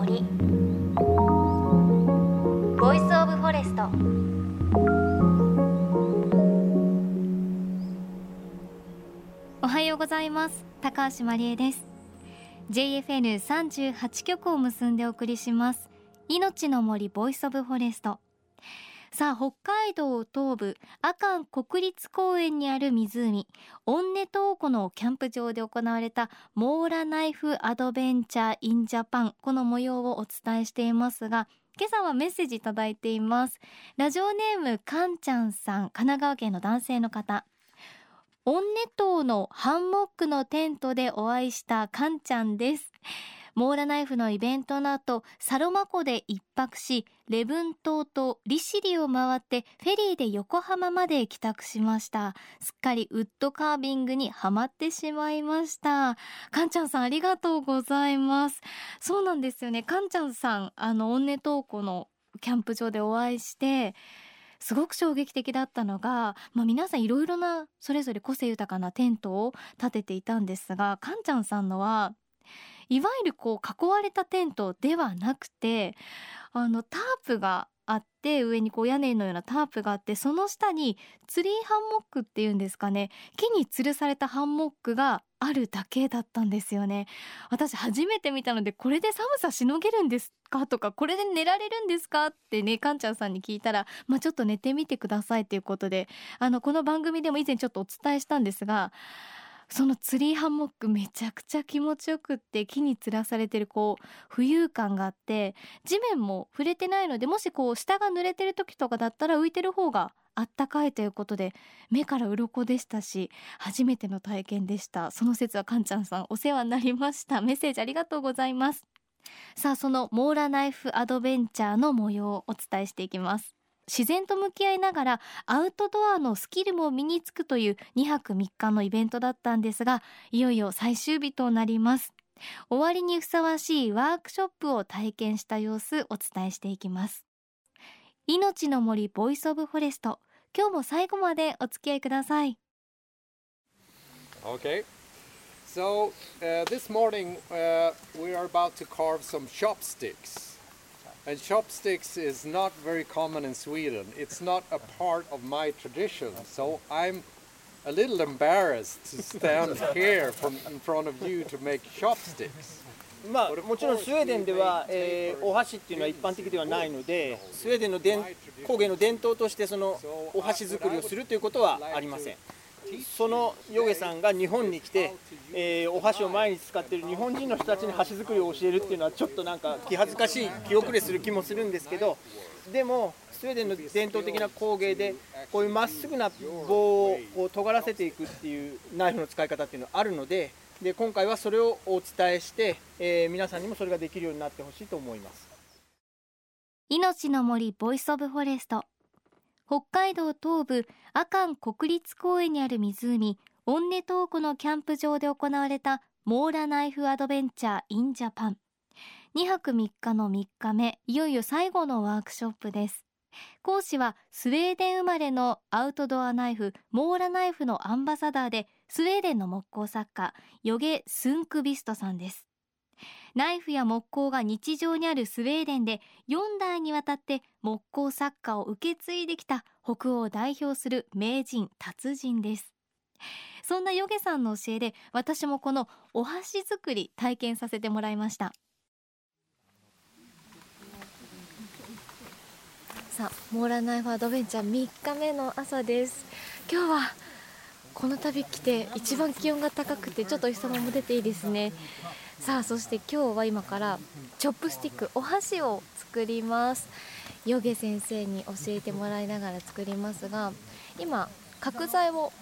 森。 Voice of Forest おはようございます。高橋真理恵です。JFN38 局を結んでお送りします。いのちの森 Voice of Forest さあ北海道東部阿寒国立公園にある湖。オンネトー湖のキャンプ場で行われたモーラナイフ Adventure in Japan。この模様をお伝えしていますが今朝はメッセージいただいています。ラジオネームかんちゃんさん神奈川県の男性の方。オンネ島のハンモックのテントでお会いしたかんちゃんです。モーラナイフのイベントの後サロマ湖で一泊しレブン島と利尻を回ってフェリーで横浜まで帰宅しました。すっかりウッドカービングにはまってしまいました。かんちゃんさんありがとうございます。そうなんですよね。かんちゃんさんあのオンネトーコのキャンプ場でお会いしてすごく衝撃的だったのが、まあ、皆さんいろいろなそれぞれ個性豊かなテントを立てていたんですがかんちゃんさんのはいわゆるこう囲われたテントではなくてあのタープがあって上にこう屋根のようなタープがあってその下にツリーハンモックっていうんですかね。木に吊るされたハンモックがあるだけだったんですよね。私初めて見たのでこれで寒さしのげるんですかとかこれで寝られるんですかってねかんちゃんさんに聞いたらまあちょっと寝てみてくださいということであのこの番組でも以前ちょっとお伝えしたんですがそのツリーハンモックめちゃくちゃ気持ちよくって木に吊らされてるこう浮遊感があって地面も触れてないのでもしこう下が濡れてる時とかだったら浮いてる方があったかいということで目から鱗でしたし初めての体験でした。その節はかんちゃんさんお世話になりました。メッセージありがとうございます。さあそのモーラナイフ Adventure の模様をお伝えしていきます。自然と向き合いながらアウトドアのスキルも身につくという2泊3日のイベントだったんですがいよいよ最終日となります終わりにふさわしいワークショップを体験した様子お伝えしていきますいのちの森 Voice of Forest今日も最後までお付き合いください Okay. So uh, this morning uh, we are about to carve some chopsticks. And chopsticks is not very common in Sweden. It's not a part of my tradition. So I'm a little embarrassed to stand here from, in front of you to make chopsticks. まあ、もちろんスウェーデンでは、えーお箸っていうのは一般的ではないのでスウェーデンの伝工芸の伝統としてそのお箸作りをするということはありませんそのヨゲさんが日本に来て、えーお箸を毎日使っている日本人の人たちに箸作りを教えるっていうのはちょっとなんか気恥ずかしい気遅れする気もするんですけどでもスウェーデンの伝統的な工芸でこういうまっすぐな棒をこう尖らせていくっていうナイフの使い方っていうのはあるのでで今回はそれをお伝えして、えー皆さんにもそれができるようになってほしいと思います。いのちの森 Voice of Forest 北海道東部阿寒国立公園にある湖オンネトー湖のキャンプ場で行われたモーラナイフ Adventure in Japan。2泊3日の3日目いよいよ最後のワークショップです。講師はスウェーデン生まれのアウトドアナイフモーラナイフのアンバサダーでスウェーデンの木工作家ヨゲ・スンクビストさんです。ナイフや木工が日常にあるスウェーデンで4代にわたって木工作家を受け継いできた北欧を代表する名人達人です。そんなヨゲさんの教えで私もこのお箸作り体験させてもらいました。さあモーラナイフアドベンチャー3日目の朝です。今日はこの度来て一番気温が高くてちょっとお日様も出ていいですね。さあそして今日は今からチョップスティックお箸を作ります。ヨゲ先生に教えてもらいながら作りますが今角材を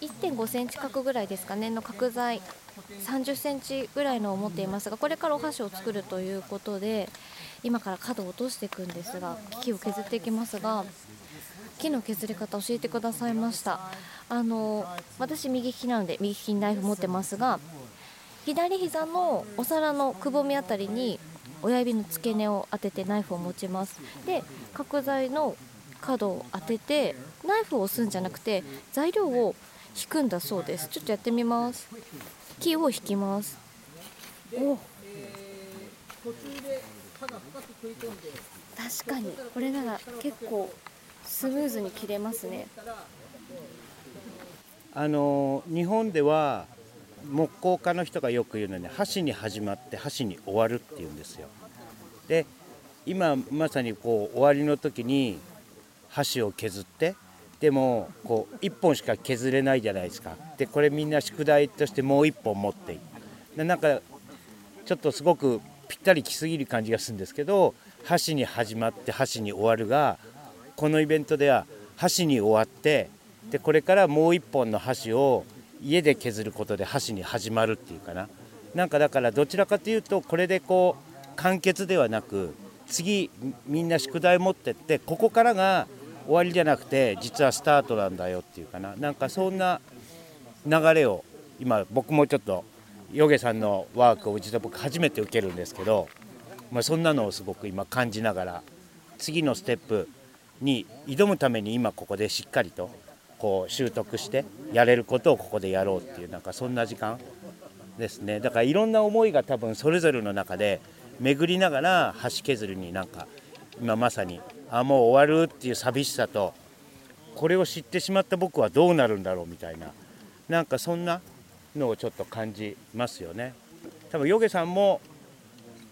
1.5センチ角ぐらいですかねの角材30センチぐらいのを持っていますがこれからお箸を作るということで今から角を落としていくんですが木を削っていきますが木の削り方教えてくださいました。あの私右利きなので右利きにナイフ持ってますが左膝のお皿のくぼみあたりに親指の付け根を当ててナイフを持ちます。で角材の角を当ててナイフを押すんじゃなくて材料を引くんだそうです。ちょっとやってみます。木を引きます。お。確かにこれなら結構スムーズに切れますね。あの日本では木工家の人がよく言うのはね箸に始まって箸に終わるっていうんですよ。で今まさにこう終わりの時に箸を削ってでもこう1本しか削れないじゃないですか。でこれみんな宿題としてもう1本持っているなんかちょっとすごくぴったり来すぎる感じがするんですけど箸に始まって箸に終わるがこのイベントでは箸に終わってでこれからもう1本の箸を家で削ることで箸に始まるっていうかな。なんかだからどちらかというとこれでこう完結ではなく次みんな宿題持ってってここからが終わりじゃなくて実はスタートなんだよっていうかな。なんかそんな流れを今僕もちょっとヨゲさんのワークをうちで僕初めて受けるんですけど、まあ、そんなのをすごく今感じながら次のステップに挑むために今ここでしっかりとこう習得してやれることをここでやろうっていうなんかそんな時間ですね。だからいろんな思いが多分それぞれの中で巡りながら端削りになんか今まさにあもう終わるっていう寂しさとこれを知ってしまった僕はどうなるんだろうみたいななんかそんなのをちょっと感じますよね。多分ヨゲさんも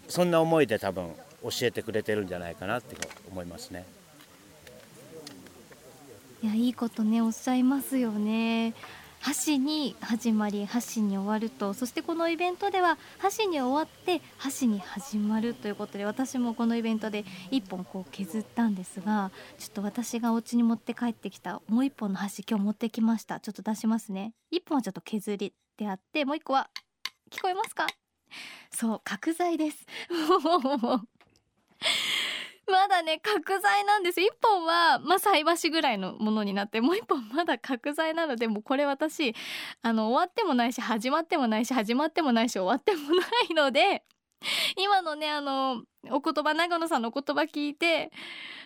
そんな思いで多分教えてくれてるんじゃないかなって思いますね。いやいいことねおっしゃいますよね。箸に始まり箸に終わると。そしてこのイベントでは箸に終わって箸に始まるということで私もこのイベントで1本こう削ったんですがちょっと私がお家に持って帰ってきたもう1本の箸今日持ってきました。ちょっと出しますね。1本はちょっと削りであってもう1個は聞こえますか？そう角材です。まだね角材なんです1本はまあ菜箸ぐらいのものになってもう1本まだ角材なのでもうこれ私あの終わってもないし始まってもないし始まってもないし終わってもないので今のねあのお言葉長野さんのお言葉聞いて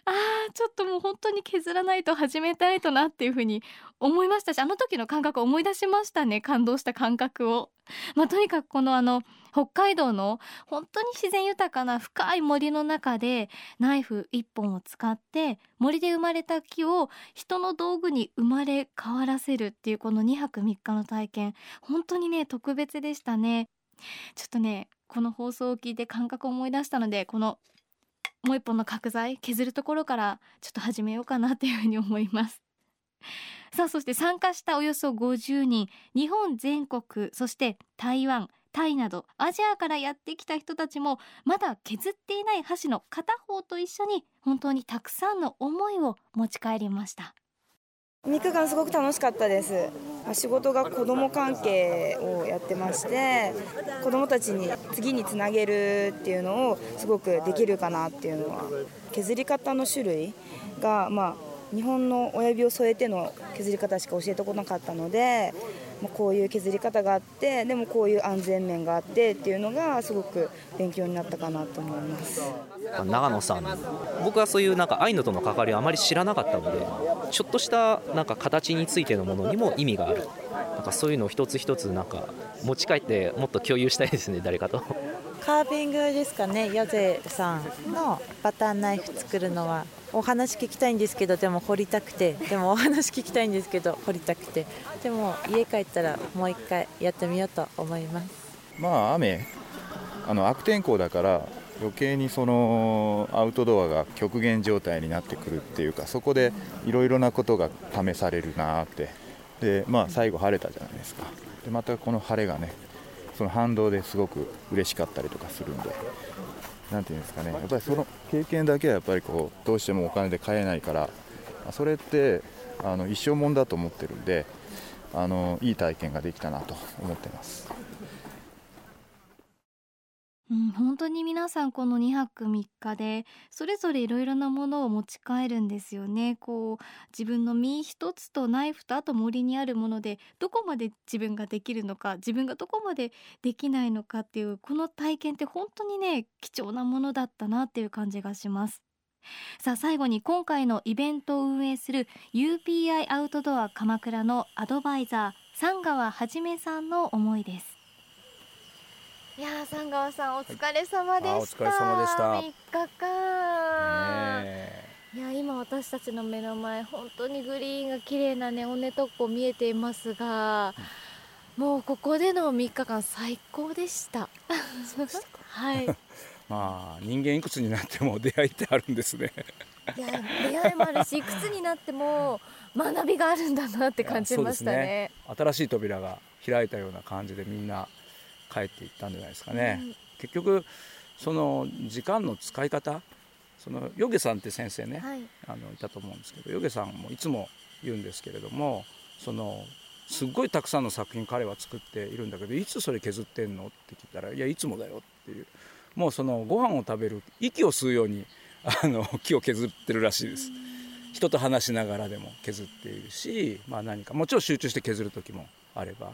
あーちょっともう本当に削らないと始めたいとなっていうふうに思いましたしあの時の感覚思い出しましたね感動した感覚を。まあ、とにかくこのあの北海道の本当に自然豊かな深い森の中でナイフ1本を使って森で生まれた木を人の道具に生まれ変わらせるっていうこの2泊3日の体験本当にね特別でしたね。ちょっとねこの放送を聞いて感覚を思い出したのでこのもう一本の角材削るところからちょっと始めようかなっていうふうに思いますさあそして参加したおよそ50人日本全国そして台湾タイなどアジアからやってきた人たちもまだ削っていない箸の片方と一緒に本当にたくさんの思いを持ち帰りました。3日間すごく楽しかったです。仕事が子ども関係をやってまして子どもたちに次につなげるっていうのをすごくできるかなっていうのは削り方の種類がまあ日本の親指を添えての削り方しか教えてこなかったのでまこういう削り方があってでもこういう安全面があってっていうのがすごく勉強になったかなと思います長野さん僕はそういうなんかアイヌとの関わりをあまり知らなかったのでちょっとしたなんか形についてのものにも意味があるなんかそういうのを一つ一つなんか持ち帰ってもっと共有したいですね誰かと。カービングですかね、ヨゼさんのバターナイフ作るのはお話聞きたいんですけどでも掘りたくて。でもお話聞きたいんですけど掘りたくて。でも家帰ったらもう一回やってみようと思います。まあ雨あの悪天候だから余計にそのアウトドアが極限状態になってくるっていうかそこでいろいろなことが試されるなって。でまあ最後晴れたじゃないですか。でまたこの晴れがねその反動ですごく嬉しかったりとかするんで何て言うんですかねやっぱりその経験だけはやっぱりこうどうしてもお金で買えないからそれってあの一生もんだと思ってるんであのいい体験ができたなと思ってます。うん、本当に皆さんこの2泊3日でそれぞれいろいろなものを持ち帰るんですよね。こう自分の身一つとナイフとあと森にあるものでどこまで自分ができるのか自分がどこまでできないのかっていうこの体験って本当にね貴重なものだったなっていう感じがします。さあ最後に今回のイベントを運営する UPI アウトドア鎌倉のアドバイザー三川はじめさんの思いです。いやー三川さんお疲れ様でした、はい、お疲れ様でした。3日間、いや今私たちの目の前本当にグリーンが綺麗なね尾根特攻見えていますが、うん、もうここでの3日間最高でした。はい。まあ人間いくつになっても出会いってあるんですね。いや出会いもあるしいくつになっても学びがあるんだなって感じましたね、ね、新しい扉が開いたような感じでみんな帰っていったんじゃないですかね、うん、結局その時間の使い方そのヨゲさんって先生ね、はい、あのいたと思うんですけどヨゲさんもいつも言うんですけれどもそのすっごいたくさんの作品彼は作っているんだけどいつそれ削ってんのって聞いたらいやいつもだよっていう。もうそのご飯を食べる息を吸うようにあの木を削ってるらしいです。人と話しながらでも削っているし、まあ、何かもちろん集中して削る時もあれば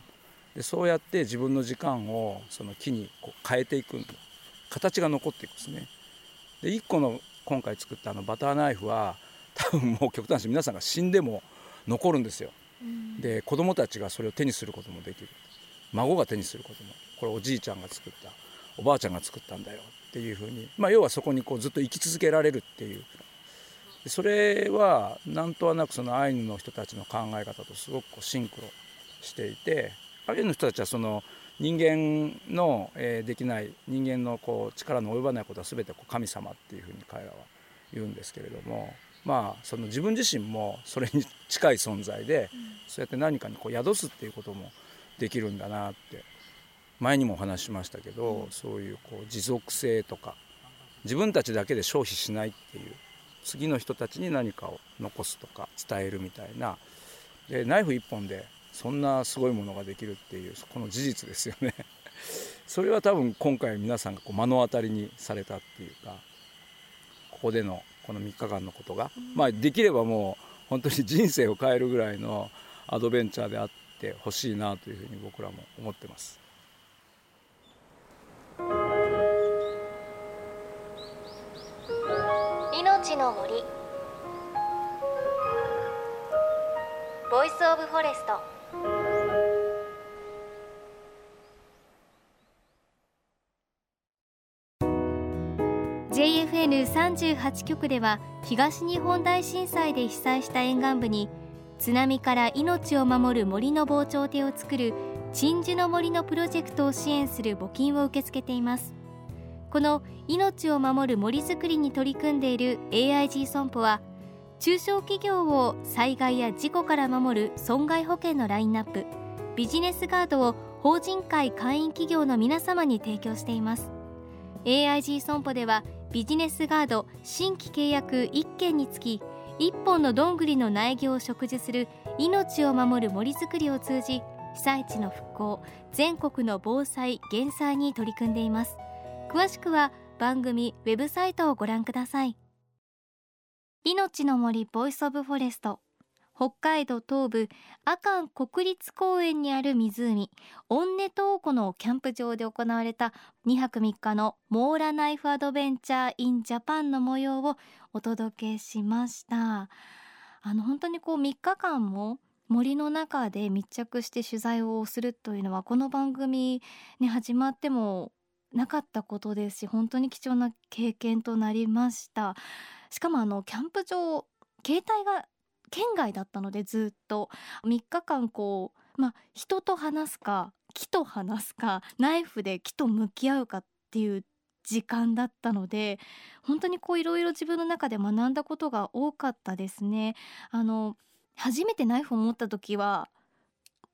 でそうやって自分の時間をその木にこう変えていく形が残っていくんですね。で1個の今回作ったあのバターナイフは多分もう極端に皆さんが死んでも残るんですよ。で子供たちがそれを手にすることもできる。孫が手にすることも。これおじいちゃんが作った。おばあちゃんが作ったんだよ。っていうふうに、まあ、要はそこにこうずっと生き続けられるっていう。それはなんとなくそのアイヌの人たちの考え方とすごくこうシンクロしていてアイヌの人たちはその人間の、えー、できない人間のこう力の及ばないことは全てこう神様っていうふうに彼らは言うんですけれどもまあその自分自身もそれに近い存在で、うん、そうやって何かにこう宿すっていうこともできるんだなって前にもお話ししましたけど、うん、そういうこう持続性とか自分たちだけで消費しないっていう次の人たちに何かを残すとか伝えるみたいなでナイフ一本でそんなすごいものができるっていうこの事実ですよね。それは多分今回皆さんがこう目の当たりにされたっていうかここでのこの3日間のことが、まあできればもう本当に人生を変えるぐらいのアドベンチャーであってほしいなというふうに僕らも思ってます。いのちの森。 Voice of Forest。JFN38 局では東日本大震災で被災した沿岸部に津波から命を守る森の防潮堤を作る鎮守の森のプロジェクトを支援する募金を受け付けています。この命を守る森づくりに取り組んでいる AIG 損保は中小企業を災害や事故から守る損害保険のラインナップビジネスガードを法人会会員企業の皆様に提供しています。AIG 損保ではビジネスガード新規契約1件につき1本のどんぐりの苗木を植樹する命を守る森づくりを通じ被災地の復興全国の防災減災に取り組んでいます。詳しくは番組ウェブサイトをご覧ください。いのちの森 Voice of Forest。北海道東部阿寒国立公園にある湖。オンネトーコのキャンプ場で行われた2泊3日のモーラナイフアドベンチャーインジャパンの模様をお届けしました。あの本当にこう3日間も森の中で密着して取材をするというのはこの番組に始まってもなかったことですし本当に貴重な経験となりました。しかもあのキャンプ場携帯が県外だったのでずっと。3日間こうまあ人と話すか木と話すかナイフで木と向き合うかっていう時間だったので本当にこういろいろ自分の中で学んだことが多かったですね。あの初めてナイフを持った時は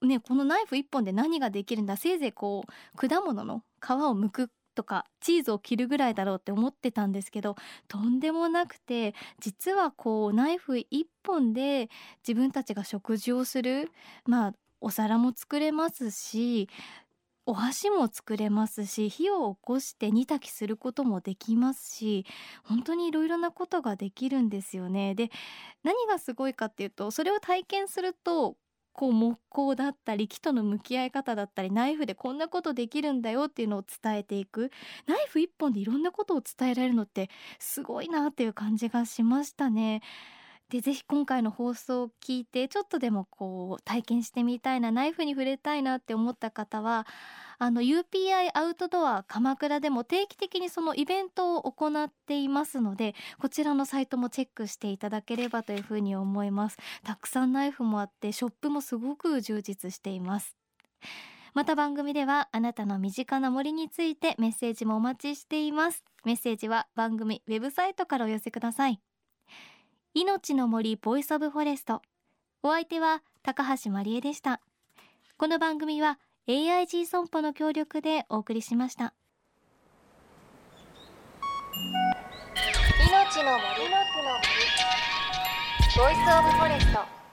ねこのナイフ1本で何ができるんだせいぜいこう果物の皮を剥くとかチーズを切るぐらいだろうって思ってたんですけどとんでもなくて実はこうナイフ1本で自分たちが食事をするまあお皿も作れますしお箸も作れますし火を起こして煮炊きすることもできますし本当にいろいろなことができるんですよね。で何がすごいかっていうとそれを体験するとこう木工だったり木との向き合い方だったりナイフでこんなことできるんだよっていうのを伝えていくナイフ一本でいろんなことを伝えられるのってすごいなっていう感じがしましたね。でぜひ今回の放送を聞いてちょっとでもこう体験してみたいなナイフに触れたいなって思った方はあの UPI アウトドア鎌倉でも定期的にそのイベントを行っていますのでこちらのサイトもチェックしていただければというふうに思います。たくさんナイフもあってショップもすごく充実しています。また番組ではあなたの身近な森についてメッセージもお待ちしています。メッセージは番組ウェブサイトからお寄せください。いのちの森 Voice of Forest。お相手は高橋真理恵でした。この番組は AIG 損保の協力でお送りしました。いのちの森。の森。 Voice of Forest。